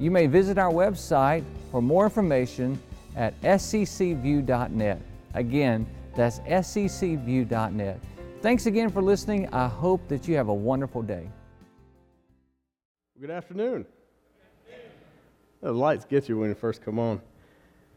You may visit our website for more information at sccview.net. Again, that's sccview.net. Thanks again for listening. I hope that you have a wonderful day. Good afternoon. The lights get you when you first come on.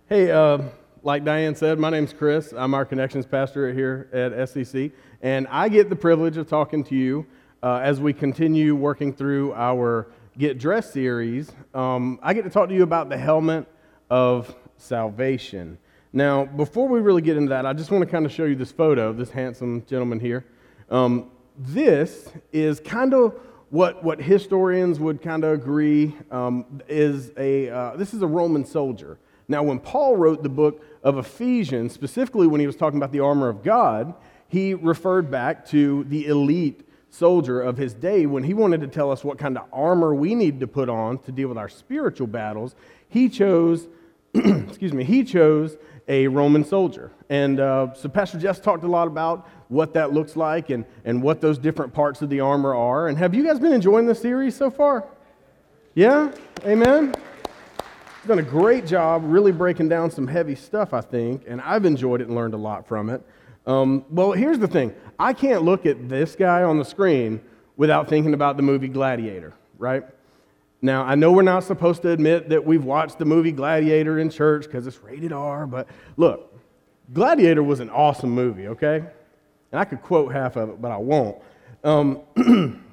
Hey, uh, like Diane said, my name's Chris. I'm our connections pastor here at SCC, and I get the privilege of talking to you uh, as we continue working through our Get Dressed series. Um, I get to talk to you about the helmet of salvation. Now, before we really get into that, I just want to kind of show you this photo of this handsome gentleman here. Um, this is kind of what, what historians would kind of agree um, is a, uh, this is a Roman soldier. Now, when Paul wrote the book of Ephesians, specifically when he was talking about the armor of God, he referred back to the elite soldier of his day when he wanted to tell us what kind of armor we need to put on to deal with our spiritual battles. He chose, excuse me, he chose a Roman soldier. And uh, so Pastor Jeff talked a lot about what that looks like and, and what those different parts of the armor are. And have you guys been enjoying the series so far? Yeah? Amen? He's done a great job really breaking down some heavy stuff, I think, and I've enjoyed it and learned a lot from it. Um, well, here's the thing I can't look at this guy on the screen without thinking about the movie Gladiator, right? Now, I know we're not supposed to admit that we've watched the movie Gladiator in church because it's rated R, but look, Gladiator was an awesome movie, okay? And I could quote half of it, but I won't. Um,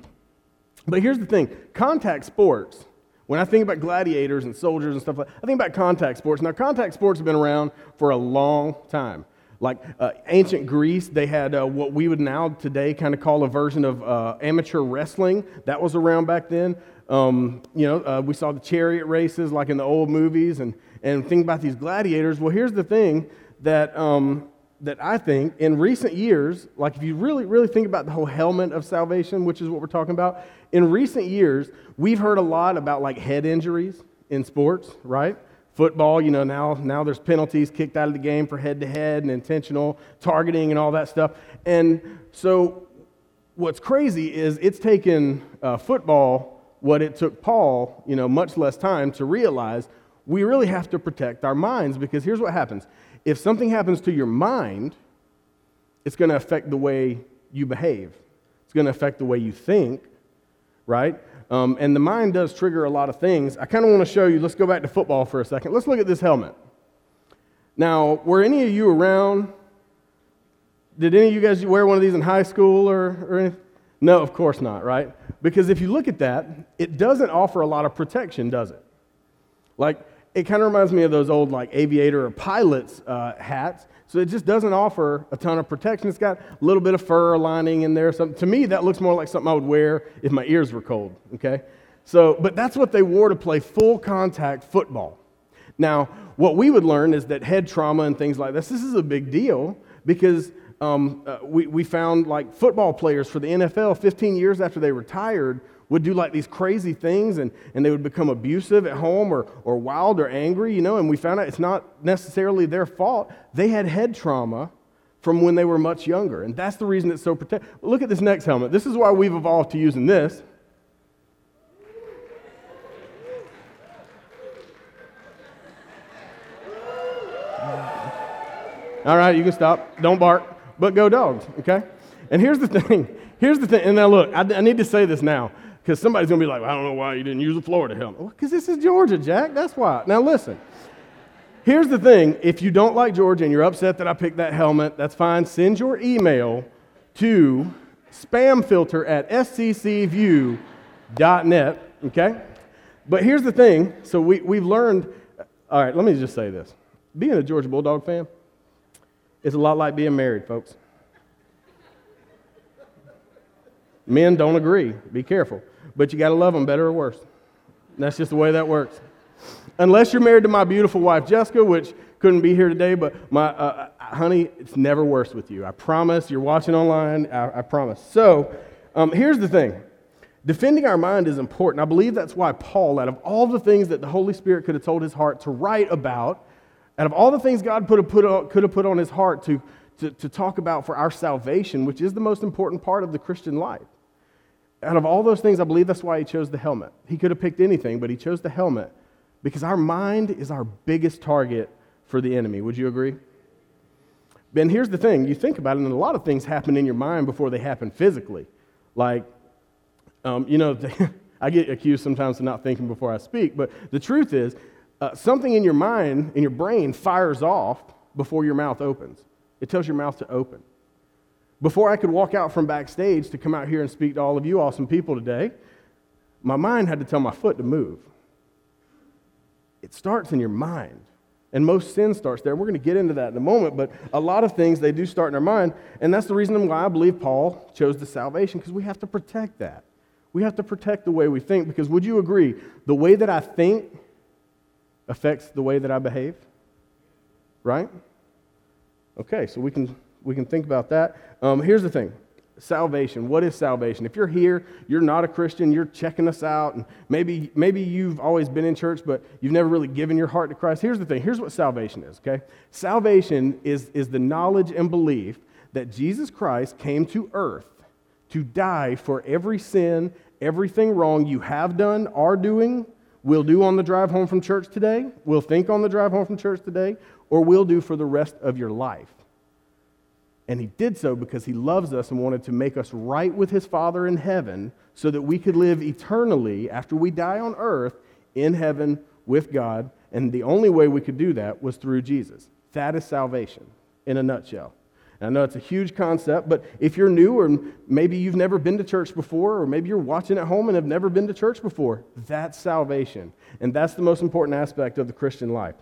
but here's the thing contact sports, when I think about gladiators and soldiers and stuff like I think about contact sports. Now, contact sports have been around for a long time. Like uh, ancient Greece, they had uh, what we would now today kind of call a version of uh, amateur wrestling. That was around back then. Um, you know, uh, we saw the chariot races like in the old movies and, and think about these gladiators. Well, here's the thing that, um, that I think in recent years, like if you really, really think about the whole helmet of salvation, which is what we're talking about, in recent years, we've heard a lot about like head injuries in sports, right? Football, you know, now, now there's penalties kicked out of the game for head to head and intentional targeting and all that stuff. And so, what's crazy is it's taken uh, football what it took Paul, you know, much less time to realize we really have to protect our minds because here's what happens. If something happens to your mind, it's going to affect the way you behave. It's going to affect the way you think, right? Um, and the mind does trigger a lot of things. I kind of want to show you, let's go back to football for a second. Let's look at this helmet. Now, were any of you around? Did any of you guys wear one of these in high school or, or anything? No, of course not, right? Because if you look at that, it doesn't offer a lot of protection, does it? Like, it kind of reminds me of those old, like, aviator or pilot's uh, hats. So it just doesn't offer a ton of protection. It's got a little bit of fur lining in there. So to me, that looks more like something I would wear if my ears were cold, okay? So, but that's what they wore to play full contact football. Now, what we would learn is that head trauma and things like this, this is a big deal because um, uh, we, we found like football players for the NFL 15 years after they retired would do like these crazy things and, and they would become abusive at home or, or wild or angry, you know, and we found out it's not necessarily their fault. They had head trauma from when they were much younger, and that's the reason it's so protected. Look at this next helmet. This is why we've evolved to using this. All right, you can stop. Don't bark, but go dogs, okay? And here's the thing. Here's the thing. And now look, I, I need to say this now because somebody's going to be like, well, I don't know why you didn't use a Florida helmet. Because well, this is Georgia, Jack. That's why. Now, listen. Here's the thing if you don't like Georgia and you're upset that I picked that helmet, that's fine. Send your email to spamfilter at sccview.net, okay? But here's the thing so we, we've learned, all right, let me just say this. Being a Georgia Bulldog fan is a lot like being married, folks. Men don't agree. Be careful but you got to love them better or worse. That's just the way that works. Unless you're married to my beautiful wife, Jessica, which couldn't be here today, but my, uh, uh, honey, it's never worse with you. I promise. You're watching online. I, I promise. So um, here's the thing defending our mind is important. I believe that's why Paul, out of all the things that the Holy Spirit could have told his heart to write about, out of all the things God put, put could have put on his heart to, to, to talk about for our salvation, which is the most important part of the Christian life, out of all those things, I believe that's why he chose the helmet. He could have picked anything, but he chose the helmet because our mind is our biggest target for the enemy. Would you agree? Ben, here's the thing you think about it, and a lot of things happen in your mind before they happen physically. Like, um, you know, I get accused sometimes of not thinking before I speak, but the truth is, uh, something in your mind, in your brain, fires off before your mouth opens. It tells your mouth to open. Before I could walk out from backstage to come out here and speak to all of you awesome people today, my mind had to tell my foot to move. It starts in your mind. And most sin starts there. We're going to get into that in a moment, but a lot of things they do start in our mind. And that's the reason why I believe Paul chose the salvation, because we have to protect that. We have to protect the way we think, because would you agree, the way that I think affects the way that I behave? Right? Okay, so we can, we can think about that. Um, here's the thing salvation. What is salvation? If you're here, you're not a Christian, you're checking us out, and maybe, maybe you've always been in church, but you've never really given your heart to Christ. Here's the thing here's what salvation is, okay? Salvation is, is the knowledge and belief that Jesus Christ came to earth to die for every sin, everything wrong you have done, are doing, will do on the drive home from church today, We'll think on the drive home from church today, or we'll do for the rest of your life. And he did so because he loves us and wanted to make us right with his Father in heaven so that we could live eternally after we die on earth in heaven with God. And the only way we could do that was through Jesus. That is salvation in a nutshell. And I know it's a huge concept, but if you're new or maybe you've never been to church before, or maybe you're watching at home and have never been to church before, that's salvation. And that's the most important aspect of the Christian life.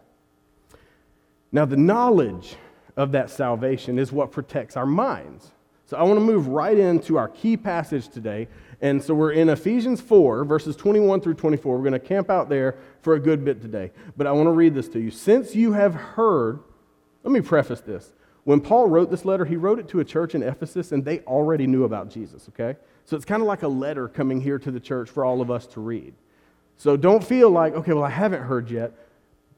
Now, the knowledge of that salvation is what protects our minds. So I want to move right into our key passage today. And so we're in Ephesians 4, verses 21 through 24. We're going to camp out there for a good bit today. But I want to read this to you. Since you have heard, let me preface this. When Paul wrote this letter, he wrote it to a church in Ephesus, and they already knew about Jesus, okay? So it's kind of like a letter coming here to the church for all of us to read. So don't feel like, okay, well, I haven't heard yet.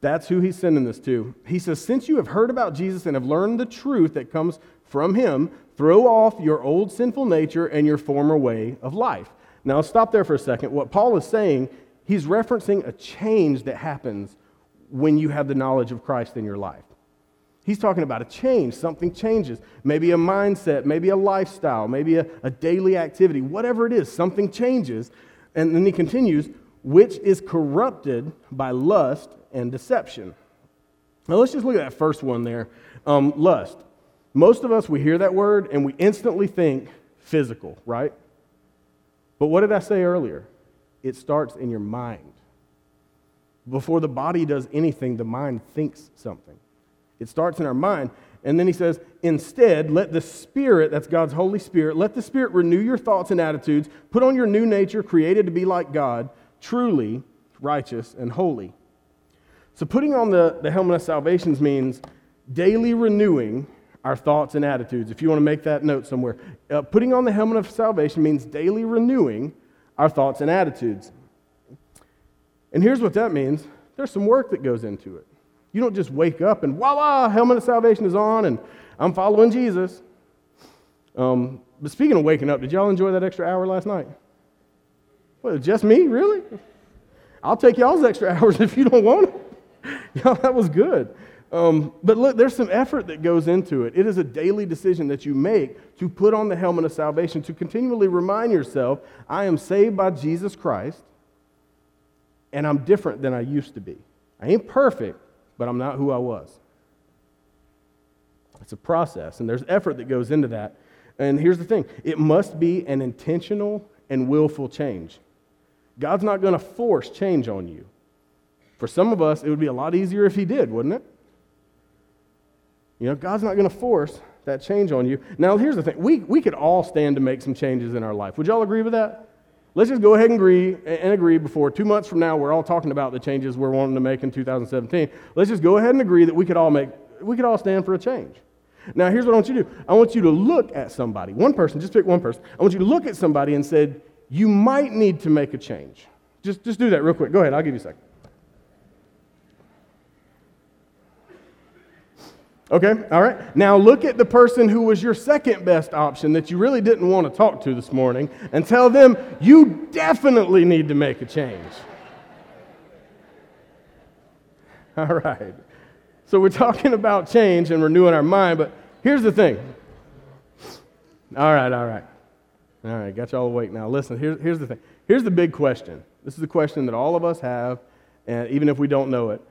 That's who he's sending this to. He says, Since you have heard about Jesus and have learned the truth that comes from him, throw off your old sinful nature and your former way of life. Now, stop there for a second. What Paul is saying, he's referencing a change that happens when you have the knowledge of Christ in your life. He's talking about a change. Something changes. Maybe a mindset, maybe a lifestyle, maybe a, a daily activity, whatever it is, something changes. And then he continues, which is corrupted by lust and deception. Now, let's just look at that first one there um, lust. Most of us, we hear that word and we instantly think physical, right? But what did I say earlier? It starts in your mind. Before the body does anything, the mind thinks something. It starts in our mind. And then he says, instead, let the Spirit, that's God's Holy Spirit, let the Spirit renew your thoughts and attitudes. Put on your new nature, created to be like God, truly righteous and holy. So, putting on the, the helmet of salvation means daily renewing our thoughts and attitudes. If you want to make that note somewhere, uh, putting on the helmet of salvation means daily renewing our thoughts and attitudes. And here's what that means there's some work that goes into it. You don't just wake up and voila, helmet of salvation is on and I'm following Jesus. Um, but speaking of waking up, did y'all enjoy that extra hour last night? What, just me? Really? I'll take y'all's extra hours if you don't want yeah, that was good. Um, but look, there's some effort that goes into it. It is a daily decision that you make to put on the helmet of salvation, to continually remind yourself, I am saved by Jesus Christ, and I'm different than I used to be. I ain't perfect, but I'm not who I was. It's a process, and there's effort that goes into that. And here's the thing it must be an intentional and willful change. God's not going to force change on you. For some of us, it would be a lot easier if He did, wouldn't it? You know, God's not going to force that change on you. Now, here's the thing we, we could all stand to make some changes in our life. Would y'all agree with that? let's just go ahead and agree and agree before two months from now we're all talking about the changes we're wanting to make in 2017. Let's just go ahead and agree that we could all make we could all stand for a change. Now here's what I want you to do. I want you to look at somebody, one person, just pick one person. I want you to look at somebody and said, you might need to make a change. Just, just do that real quick. Go ahead, I'll give you a second. Okay, all right. Now look at the person who was your second best option that you really didn't want to talk to this morning and tell them you definitely need to make a change. All right. So we're talking about change and renewing our mind, but here's the thing. All right, all right. All right, got y'all awake now. Listen, here's, here's the thing. Here's the big question. This is the question that all of us have, and even if we don't know it.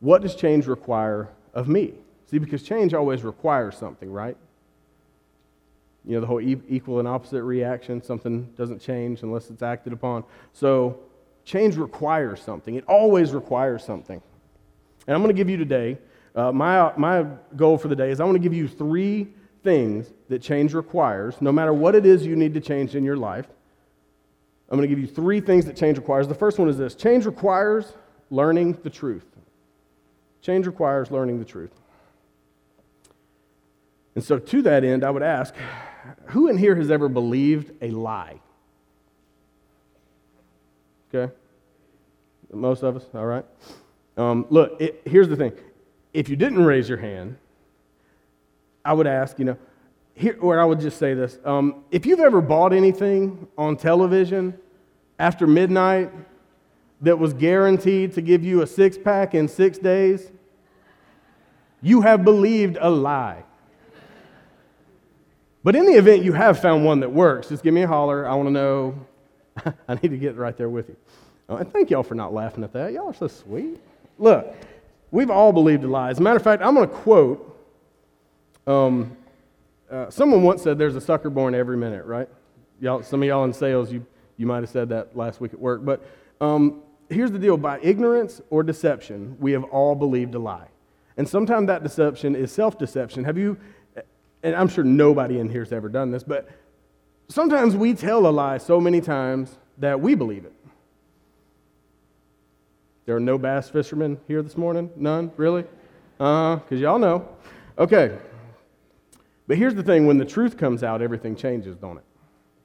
What does change require of me? See, because change always requires something, right? You know, the whole equal and opposite reaction, something doesn't change unless it's acted upon. So, change requires something. It always requires something. And I'm going to give you today, uh, my, my goal for the day is I want to give you three things that change requires, no matter what it is you need to change in your life. I'm going to give you three things that change requires. The first one is this change requires learning the truth. Change requires learning the truth. And so, to that end, I would ask who in here has ever believed a lie? Okay? Most of us, all right? Um, look, it, here's the thing. If you didn't raise your hand, I would ask, you know, here, or I would just say this. Um, if you've ever bought anything on television after midnight that was guaranteed to give you a six pack in six days, you have believed a lie. But in the event you have found one that works, just give me a holler. I want to know. I need to get right there with you. Oh, and thank y'all for not laughing at that. Y'all are so sweet. Look, we've all believed a lie. As a matter of fact, I'm going to quote. Um, uh, someone once said there's a sucker born every minute, right? Y'all, some of y'all in sales, you, you might have said that last week at work. But um, here's the deal by ignorance or deception, we have all believed a lie. And sometimes that deception is self deception. Have you and I'm sure nobody in here has ever done this, but sometimes we tell a lie so many times that we believe it. There are no bass fishermen here this morning? None? Really? Uh, because y'all know. Okay. But here's the thing when the truth comes out, everything changes, don't it?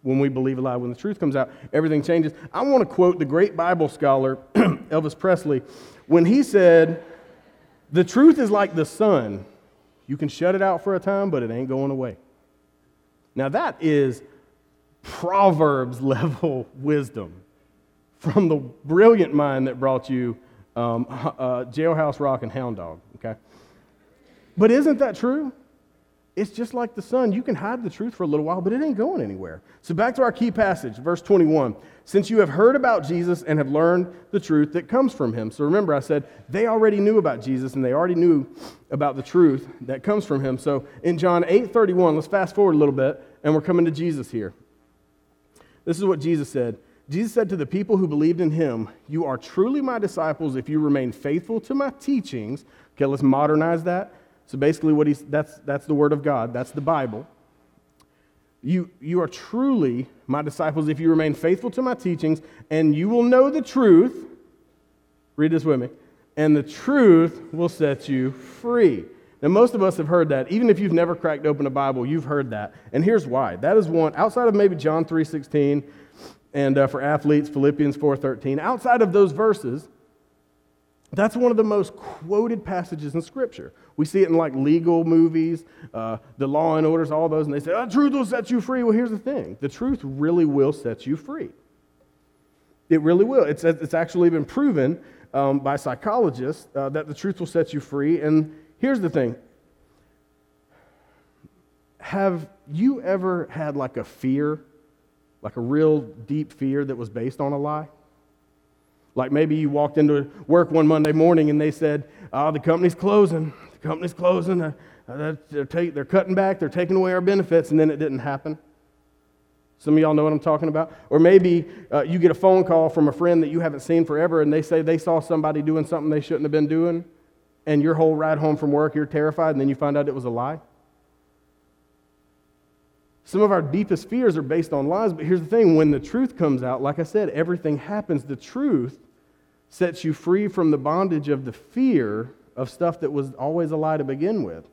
When we believe a lie, when the truth comes out, everything changes. I want to quote the great Bible scholar, Elvis Presley, when he said, The truth is like the sun you can shut it out for a time, but it ain't going away. Now, that is Proverbs level wisdom from the brilliant mind that brought you um, uh, Jailhouse Rock and Hound Dog, okay? But isn't that true? It's just like the sun. You can hide the truth for a little while, but it ain't going anywhere. So, back to our key passage, verse 21. Since you have heard about Jesus and have learned the truth that comes from him. So, remember, I said they already knew about Jesus and they already knew about the truth that comes from him. So, in John 8 31, let's fast forward a little bit, and we're coming to Jesus here. This is what Jesus said. Jesus said to the people who believed in him, You are truly my disciples if you remain faithful to my teachings. Okay, let's modernize that. So basically, what he's, that's, that's the Word of God, that's the Bible. You, you are truly my disciples if you remain faithful to my teachings, and you will know the truth. Read this with me. And the truth will set you free. Now, most of us have heard that. Even if you've never cracked open a Bible, you've heard that. And here's why. That is one, outside of maybe John 3.16, and uh, for athletes, Philippians 4.13, outside of those verses, that's one of the most quoted passages in Scripture. We see it in like legal movies, uh, the law and orders, all those, and they say, oh, truth will set you free. Well, here's the thing the truth really will set you free. It really will. It's, it's actually been proven um, by psychologists uh, that the truth will set you free. And here's the thing Have you ever had like a fear, like a real deep fear that was based on a lie? Like maybe you walked into work one Monday morning and they said, oh, the company's closing. The company's closing. Uh, they're, take, they're cutting back. They're taking away our benefits. And then it didn't happen. Some of y'all know what I'm talking about. Or maybe uh, you get a phone call from a friend that you haven't seen forever and they say they saw somebody doing something they shouldn't have been doing. And your whole ride home from work, you're terrified. And then you find out it was a lie. Some of our deepest fears are based on lies, but here's the thing when the truth comes out, like I said, everything happens. The truth sets you free from the bondage of the fear of stuff that was always a lie to begin with.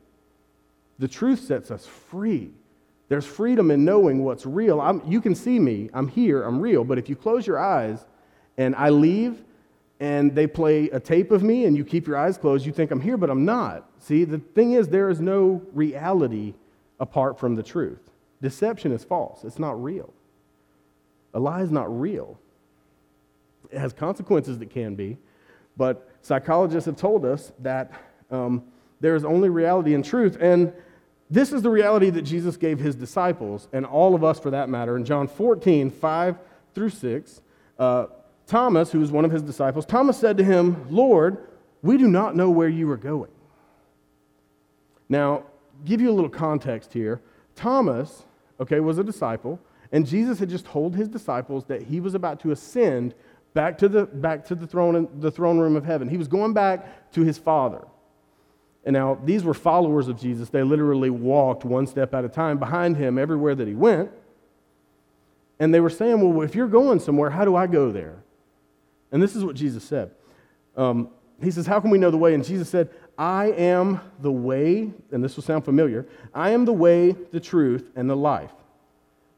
The truth sets us free. There's freedom in knowing what's real. I'm, you can see me, I'm here, I'm real, but if you close your eyes and I leave and they play a tape of me and you keep your eyes closed, you think I'm here, but I'm not. See, the thing is, there is no reality apart from the truth. Deception is false, it's not real. A lie is not real. It has consequences that can be, but psychologists have told us that um, there is only reality and truth. And this is the reality that Jesus gave his disciples, and all of us for that matter. In John 14, 5 through 6, uh, Thomas, who was one of his disciples, Thomas said to him, Lord, we do not know where you are going. Now, give you a little context here. Thomas, okay, was a disciple, and Jesus had just told his disciples that he was about to ascend back to the, back to the, throne, the throne room of heaven. He was going back to his Father. And now, these were followers of Jesus. They literally walked one step at a time behind him everywhere that he went. And they were saying, Well, if you're going somewhere, how do I go there? And this is what Jesus said. Um, he says, How can we know the way? And Jesus said, I am the way, and this will sound familiar I am the way, the truth, and the life.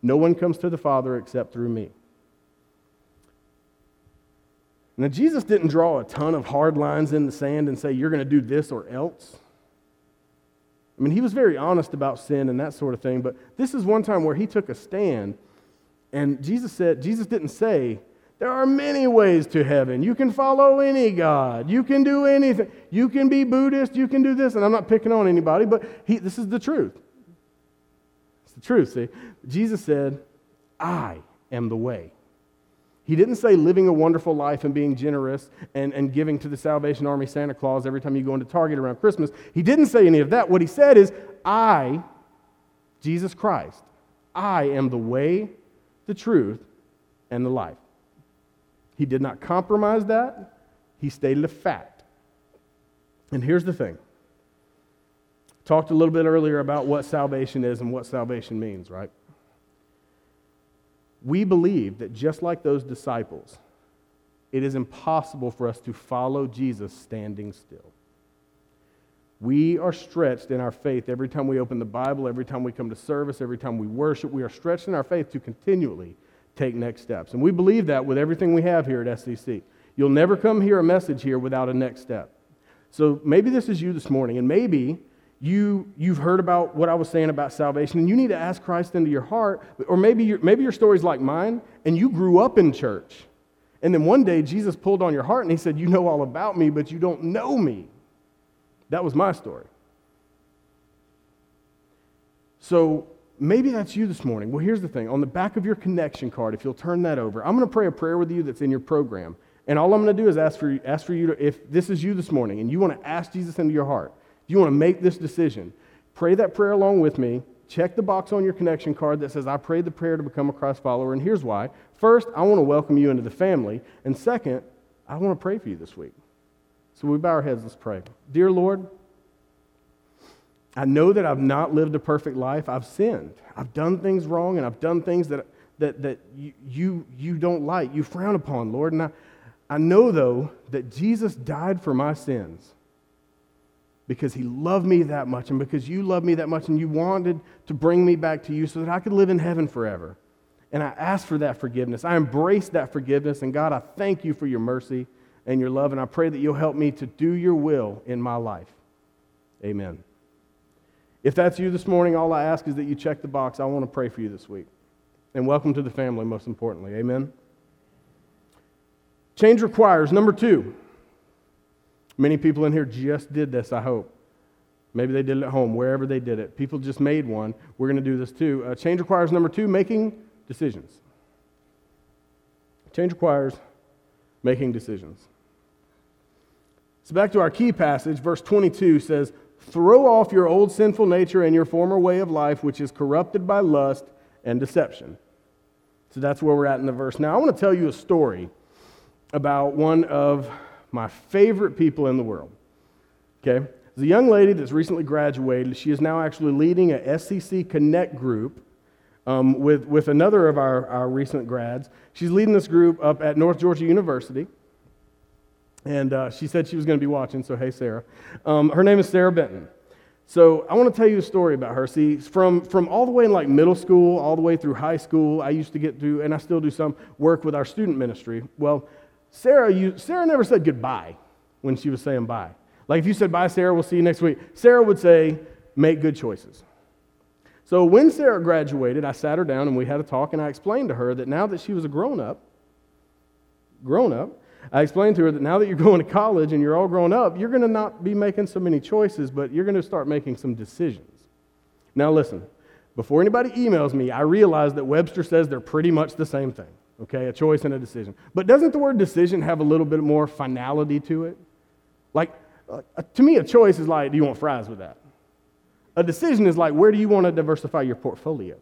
No one comes to the Father except through me. Now, Jesus didn't draw a ton of hard lines in the sand and say, You're going to do this or else. I mean, he was very honest about sin and that sort of thing, but this is one time where he took a stand and Jesus said, Jesus didn't say, there are many ways to heaven. You can follow any God. You can do anything. You can be Buddhist. You can do this. And I'm not picking on anybody, but he, this is the truth. It's the truth, see? Jesus said, I am the way. He didn't say living a wonderful life and being generous and, and giving to the Salvation Army Santa Claus every time you go into Target around Christmas. He didn't say any of that. What he said is, I, Jesus Christ, I am the way, the truth, and the life. He did not compromise that, he stated a fact. And here's the thing. Talked a little bit earlier about what salvation is and what salvation means, right? We believe that just like those disciples, it is impossible for us to follow Jesus standing still. We are stretched in our faith every time we open the Bible, every time we come to service, every time we worship. We are stretched in our faith to continually take next steps. And we believe that with everything we have here at SCC. You'll never come hear a message here without a next step. So maybe this is you this morning, and maybe you, you've heard about what I was saying about salvation, and you need to ask Christ into your heart. Or maybe, your, maybe your story's like mine, and you grew up in church. And then one day Jesus pulled on your heart and he said, You know all about me, but you don't know me. That was my story. So maybe that's you this morning. Well, here's the thing on the back of your connection card, if you'll turn that over, I'm going to pray a prayer with you that's in your program. And all I'm going to do is ask for, ask for you to, if this is you this morning and you want to ask Jesus into your heart, you want to make this decision, pray that prayer along with me. Check the box on your connection card that says, I prayed the prayer to become a Christ follower. And here's why. First, I want to welcome you into the family. And second, I want to pray for you this week. So we bow our heads, let's pray. Dear Lord, I know that I've not lived a perfect life. I've sinned. I've done things wrong, and I've done things that, that, that you, you, don't like, you frown upon, Lord. And I, I know, though, that Jesus died for my sins because he loved me that much and because you love me that much and you wanted to bring me back to you so that I could live in heaven forever. And I ask for that forgiveness. I embrace that forgiveness. And God, I thank you for your mercy and your love. And I pray that you'll help me to do your will in my life. Amen. If that's you this morning, all I ask is that you check the box. I want to pray for you this week. And welcome to the family, most importantly. Amen. Change requires, number two, Many people in here just did this, I hope. Maybe they did it at home, wherever they did it. People just made one. We're going to do this too. Uh, change requires, number two, making decisions. Change requires making decisions. So, back to our key passage, verse 22 says, Throw off your old sinful nature and your former way of life, which is corrupted by lust and deception. So, that's where we're at in the verse. Now, I want to tell you a story about one of my favorite people in the world. Okay? There's a young lady that's recently graduated. She is now actually leading a SCC Connect group um, with, with another of our, our recent grads. She's leading this group up at North Georgia University. And uh, she said she was going to be watching, so hey, Sarah. Um, her name is Sarah Benton. So I want to tell you a story about her. See, from, from all the way in like middle school, all the way through high school, I used to get to, and I still do some work with our student ministry. Well, Sarah, you, Sarah never said goodbye when she was saying bye. Like if you said, bye, Sarah, we'll see you next week, Sarah would say, make good choices. So when Sarah graduated, I sat her down and we had a talk, and I explained to her that now that she was a grown up, grown up, I explained to her that now that you're going to college and you're all grown up, you're going to not be making so many choices, but you're going to start making some decisions. Now, listen, before anybody emails me, I realize that Webster says they're pretty much the same thing, okay? A choice and a decision. But doesn't the word decision have a little bit more finality to it? Like, uh, to me, a choice is like, do you want fries with that? A decision is like, where do you want to diversify your portfolio?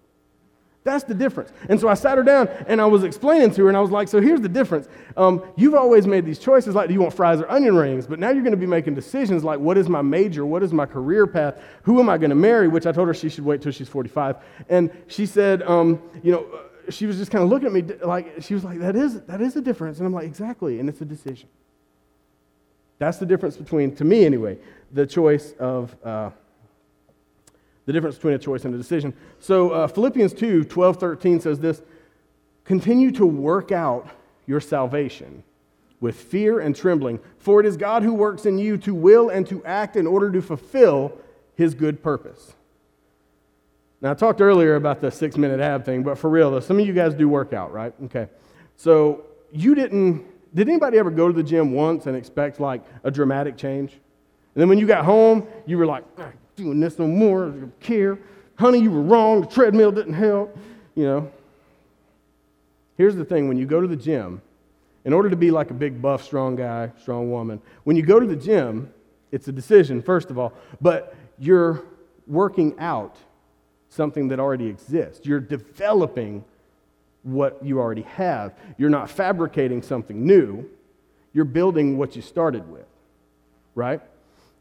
That's the difference. And so I sat her down and I was explaining to her, and I was like, So here's the difference. Um, you've always made these choices like, do you want fries or onion rings? But now you're going to be making decisions like, what is my major? What is my career path? Who am I going to marry? Which I told her she should wait till she's 45. And she said, um, You know, she was just kind of looking at me like, she was like, that is, that is a difference. And I'm like, Exactly. And it's a decision. That's the difference between, to me anyway, the choice of. Uh, the difference between a choice and a decision. So uh, Philippians 2 12, 13 says this Continue to work out your salvation with fear and trembling, for it is God who works in you to will and to act in order to fulfill his good purpose. Now, I talked earlier about the six minute ab thing, but for real, though, some of you guys do work out, right? Okay. So you didn't, did anybody ever go to the gym once and expect like a dramatic change? And then when you got home, you were like, ah, doing this no more. I don't care. Honey, you were wrong. The treadmill didn't help. You know. Here's the thing when you go to the gym, in order to be like a big, buff, strong guy, strong woman, when you go to the gym, it's a decision, first of all, but you're working out something that already exists. You're developing what you already have. You're not fabricating something new, you're building what you started with, right?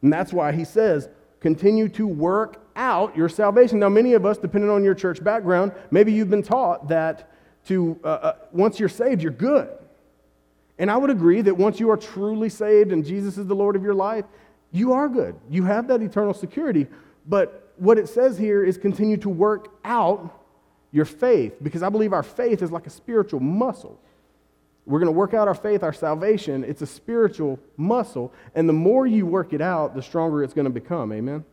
And that's why he says, continue to work out your salvation. Now, many of us, depending on your church background, maybe you've been taught that to uh, uh, once you're saved, you're good. And I would agree that once you are truly saved and Jesus is the Lord of your life, you are good. You have that eternal security. But what it says here is continue to work out your faith because I believe our faith is like a spiritual muscle. We're going to work out our faith, our salvation. It's a spiritual muscle. And the more you work it out, the stronger it's going to become. Amen?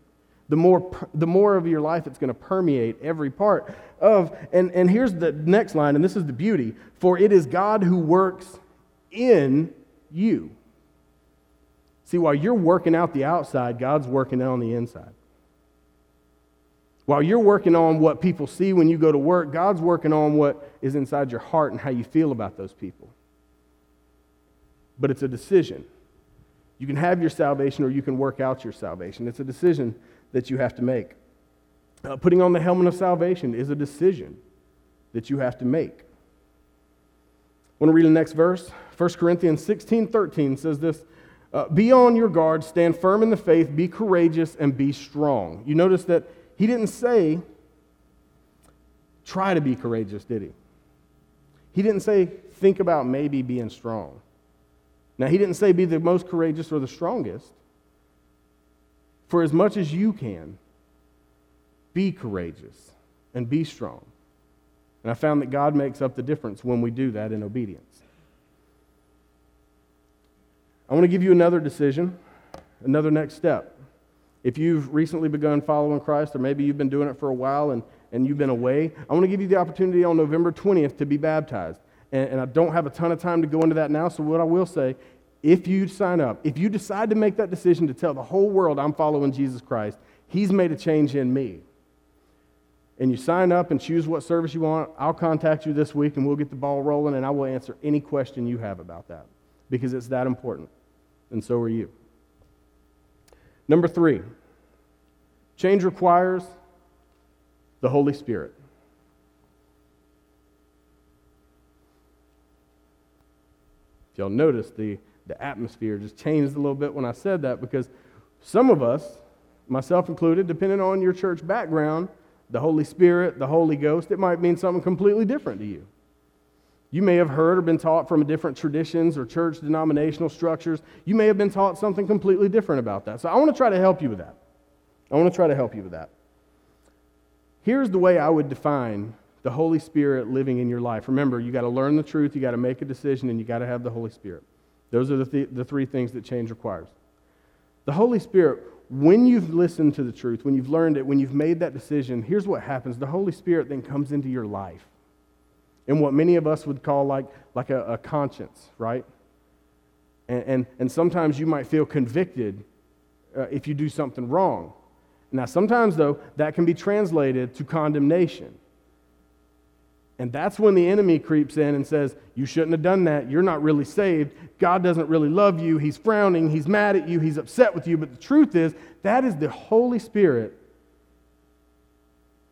The more, the more of your life it's going to permeate every part of. And, and here's the next line, and this is the beauty for it is God who works in you. See, while you're working out the outside, God's working on the inside. While you're working on what people see when you go to work, God's working on what is inside your heart and how you feel about those people but it's a decision. You can have your salvation or you can work out your salvation. It's a decision that you have to make. Uh, putting on the helmet of salvation is a decision that you have to make. I want to read the next verse. 1 Corinthians 16 13 says this uh, Be on your guard, stand firm in the faith, be courageous, and be strong. You notice that he didn't say, try to be courageous, did he? He didn't say, think about maybe being strong. Now, he didn't say be the most courageous or the strongest. For as much as you can, be courageous and be strong. And I found that God makes up the difference when we do that in obedience. I want to give you another decision, another next step. If you've recently begun following Christ, or maybe you've been doing it for a while and, and you've been away, I want to give you the opportunity on November 20th to be baptized. And, and I don't have a ton of time to go into that now, so what I will say if you sign up, if you decide to make that decision to tell the whole world I'm following Jesus Christ, He's made a change in me, and you sign up and choose what service you want, I'll contact you this week and we'll get the ball rolling and I will answer any question you have about that because it's that important. And so are you. Number three, change requires the Holy Spirit. If y'all notice, the the atmosphere just changed a little bit when I said that because some of us, myself included, depending on your church background, the Holy Spirit, the Holy Ghost, it might mean something completely different to you. You may have heard or been taught from different traditions or church denominational structures. You may have been taught something completely different about that. So I want to try to help you with that. I want to try to help you with that. Here's the way I would define the Holy Spirit living in your life. Remember, you got to learn the truth, you got to make a decision, and you got to have the Holy Spirit. Those are the, th- the three things that change requires. The Holy Spirit, when you've listened to the truth, when you've learned it, when you've made that decision, here's what happens the Holy Spirit then comes into your life in what many of us would call like, like a, a conscience, right? And, and, and, sometimes you might feel convicted uh, if you do something wrong. Now, sometimes, though, that can be translated to condemnation. And that's when the enemy creeps in and says, You shouldn't have done that. You're not really saved. God doesn't really love you. He's frowning. He's mad at you. He's upset with you. But the truth is, that is the Holy Spirit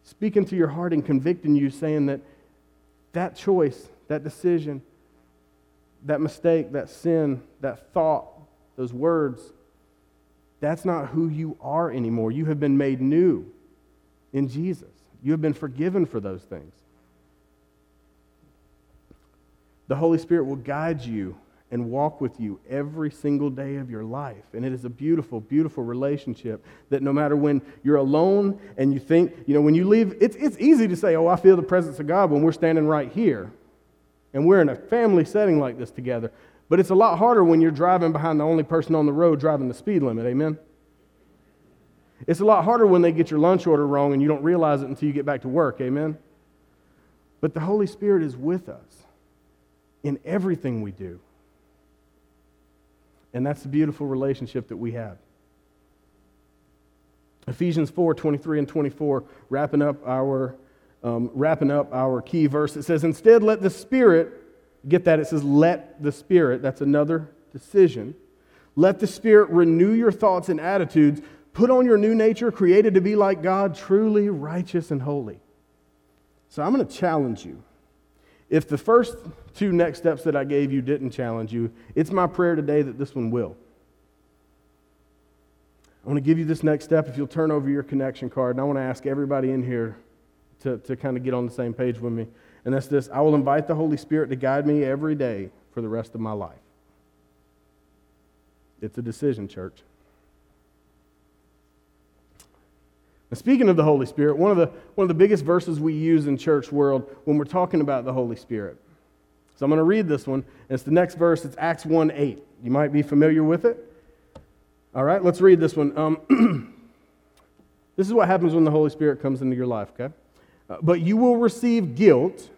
speaking to your heart and convicting you, saying that that choice, that decision, that mistake, that sin, that thought, those words, that's not who you are anymore. You have been made new in Jesus. You have been forgiven for those things. The Holy Spirit will guide you and walk with you every single day of your life. And it is a beautiful, beautiful relationship that no matter when you're alone and you think, you know, when you leave, it's, it's easy to say, oh, I feel the presence of God when we're standing right here. And we're in a family setting like this together. But it's a lot harder when you're driving behind the only person on the road driving the speed limit. Amen? It's a lot harder when they get your lunch order wrong and you don't realize it until you get back to work. Amen? But the Holy Spirit is with us in everything we do. And that's the beautiful relationship that we have. Ephesians 4 23 and 24, wrapping up our, um, wrapping up our key verse. It says, Instead, let the Spirit, get that? It says, Let the Spirit, that's another decision. Let the Spirit renew your thoughts and attitudes. Put on your new nature, created to be like God, truly righteous and holy. So I'm going to challenge you. If the first two next steps that I gave you didn't challenge you, it's my prayer today that this one will. I want to give you this next step. If you'll turn over your connection card, and I want to ask everybody in here to, to kind of get on the same page with me. And that's this I will invite the Holy Spirit to guide me every day for the rest of my life. It's a decision, church. Now, speaking of the Holy Spirit, one of the, one of the biggest verses we use in church world when we're talking about the Holy Spirit. So I'm going to read this one. It's the next verse. It's Acts 1 8. You might be familiar with it. All right, let's read this one. Um, this is what happens when the Holy Spirit comes into your life, okay? Uh, but you will receive guilt.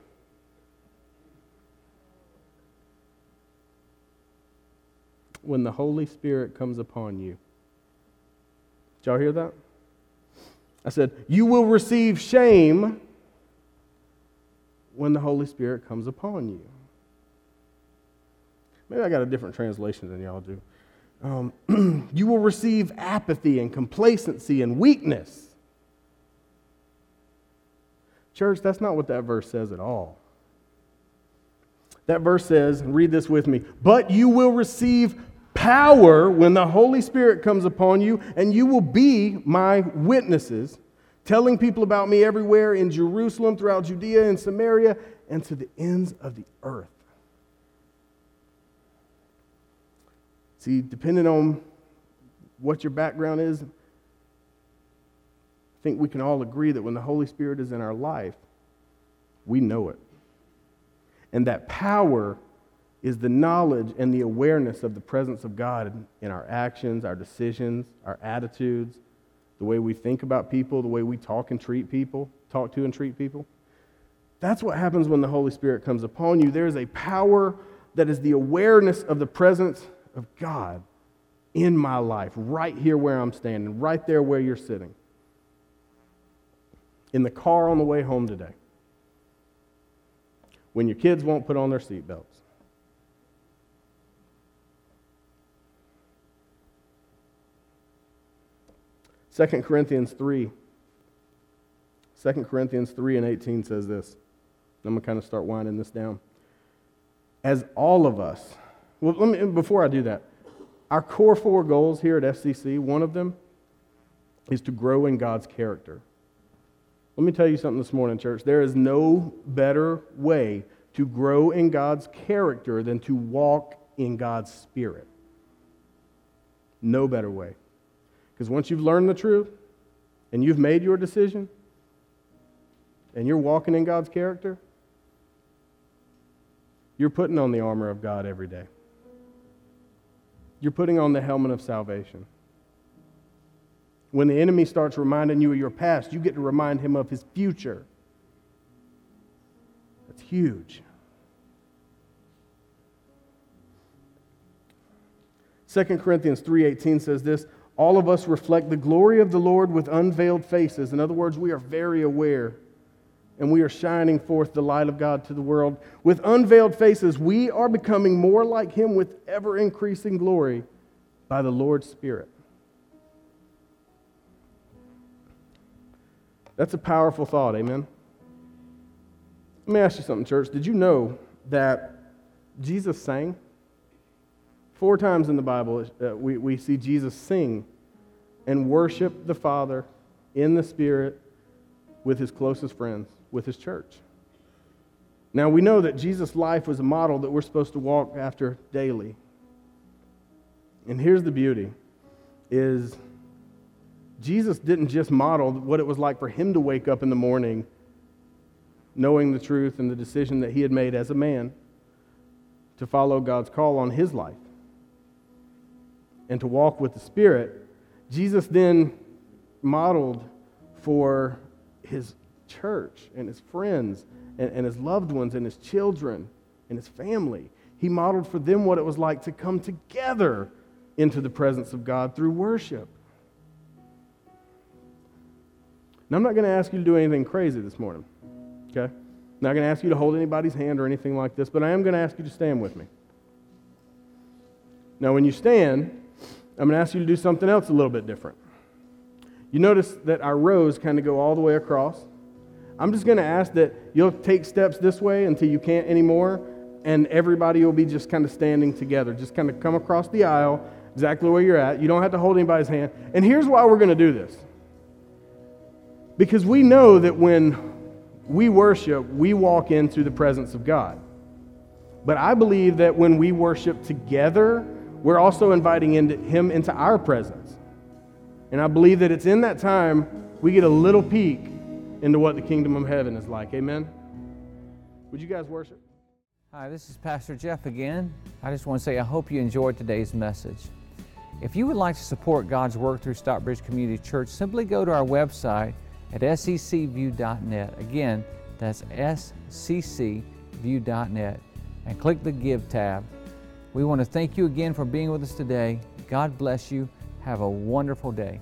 When the Holy Spirit comes upon you. Did y'all hear that? I said, You will receive shame when the Holy Spirit comes upon you. Maybe I got a different translation than y'all do. Um, you will receive apathy and complacency and weakness. Church, that's not what that verse says at all. That verse says, read this with me, but you will receive power when the Holy Spirit comes upon you, and you will be my witnesses, telling people about me everywhere in Jerusalem, throughout Judea and Samaria, and to the ends of the earth. See, depending on what your background is, I think we can all agree that when the Holy Spirit is in our life, we know it. And that power is the knowledge and the awareness of the presence of God in our actions, our decisions, our attitudes, the way we think about people, the way we talk and treat people, talk to and treat people. That's what happens when the Holy Spirit comes upon you. There is a power that is the awareness of the presence of God in my life, right here where I'm standing, right there where you're sitting. In the car on the way home today. When your kids won't put on their seatbelts. 2 Corinthians 3. 2 Corinthians 3 and 18 says this. I'm going to kind of start winding this down. As all of us, well, let me, before I do that, our core four goals here at SCC, one of them is to grow in God's character. Let me tell you something this morning, church. There is no better way to grow in God's character than to walk in God's spirit. No better way. Because once you've learned the truth and you've made your decision and you're walking in God's character, you're putting on the armor of God every day. You're putting on the helmet of salvation. When the enemy starts reminding you of your past, you get to remind him of his future. That's huge. 2 Corinthians 3:18 says this, all of us reflect the glory of the Lord with unveiled faces. In other words, we are very aware and we are shining forth the light of God to the world. With unveiled faces, we are becoming more like him with ever increasing glory by the Lord's Spirit. That's a powerful thought, amen? Let me ask you something, church. Did you know that Jesus sang? Four times in the Bible, uh, we, we see Jesus sing and worship the Father in the Spirit with his closest friends, with his church. Now, we know that Jesus' life was a model that we're supposed to walk after daily. And here's the beauty is Jesus didn't just model what it was like for him to wake up in the morning knowing the truth and the decision that he had made as a man to follow God's call on his life and to walk with the Spirit. Jesus then modeled for his church and his friends and, and his loved ones and his children and his family. He modeled for them what it was like to come together into the presence of God through worship. Now, I'm not going to ask you to do anything crazy this morning, okay? I'm not going to ask you to hold anybody's hand or anything like this, but I am going to ask you to stand with me. Now, when you stand, I'm going to ask you to do something else a little bit different. You notice that our rows kind of go all the way across. I'm just going to ask that you'll take steps this way until you can't anymore, and everybody will be just kind of standing together. Just kind of come across the aisle exactly where you're at. You don't have to hold anybody's hand. And here's why we're going to do this because we know that when we worship, we walk into the presence of God. But I believe that when we worship together, we're also inviting into Him into our presence. And I believe that it's in that time we get a little peek into what the kingdom of heaven is like. Amen? Would you guys worship? Hi, this is Pastor Jeff again. I just want to say I hope you enjoyed today's message. If you would like to support God's work through Stockbridge Community Church, simply go to our website at sccview.net. Again, that's sccview.net and click the Give tab. We want to thank you again for being with us today. God bless you. Have a wonderful day.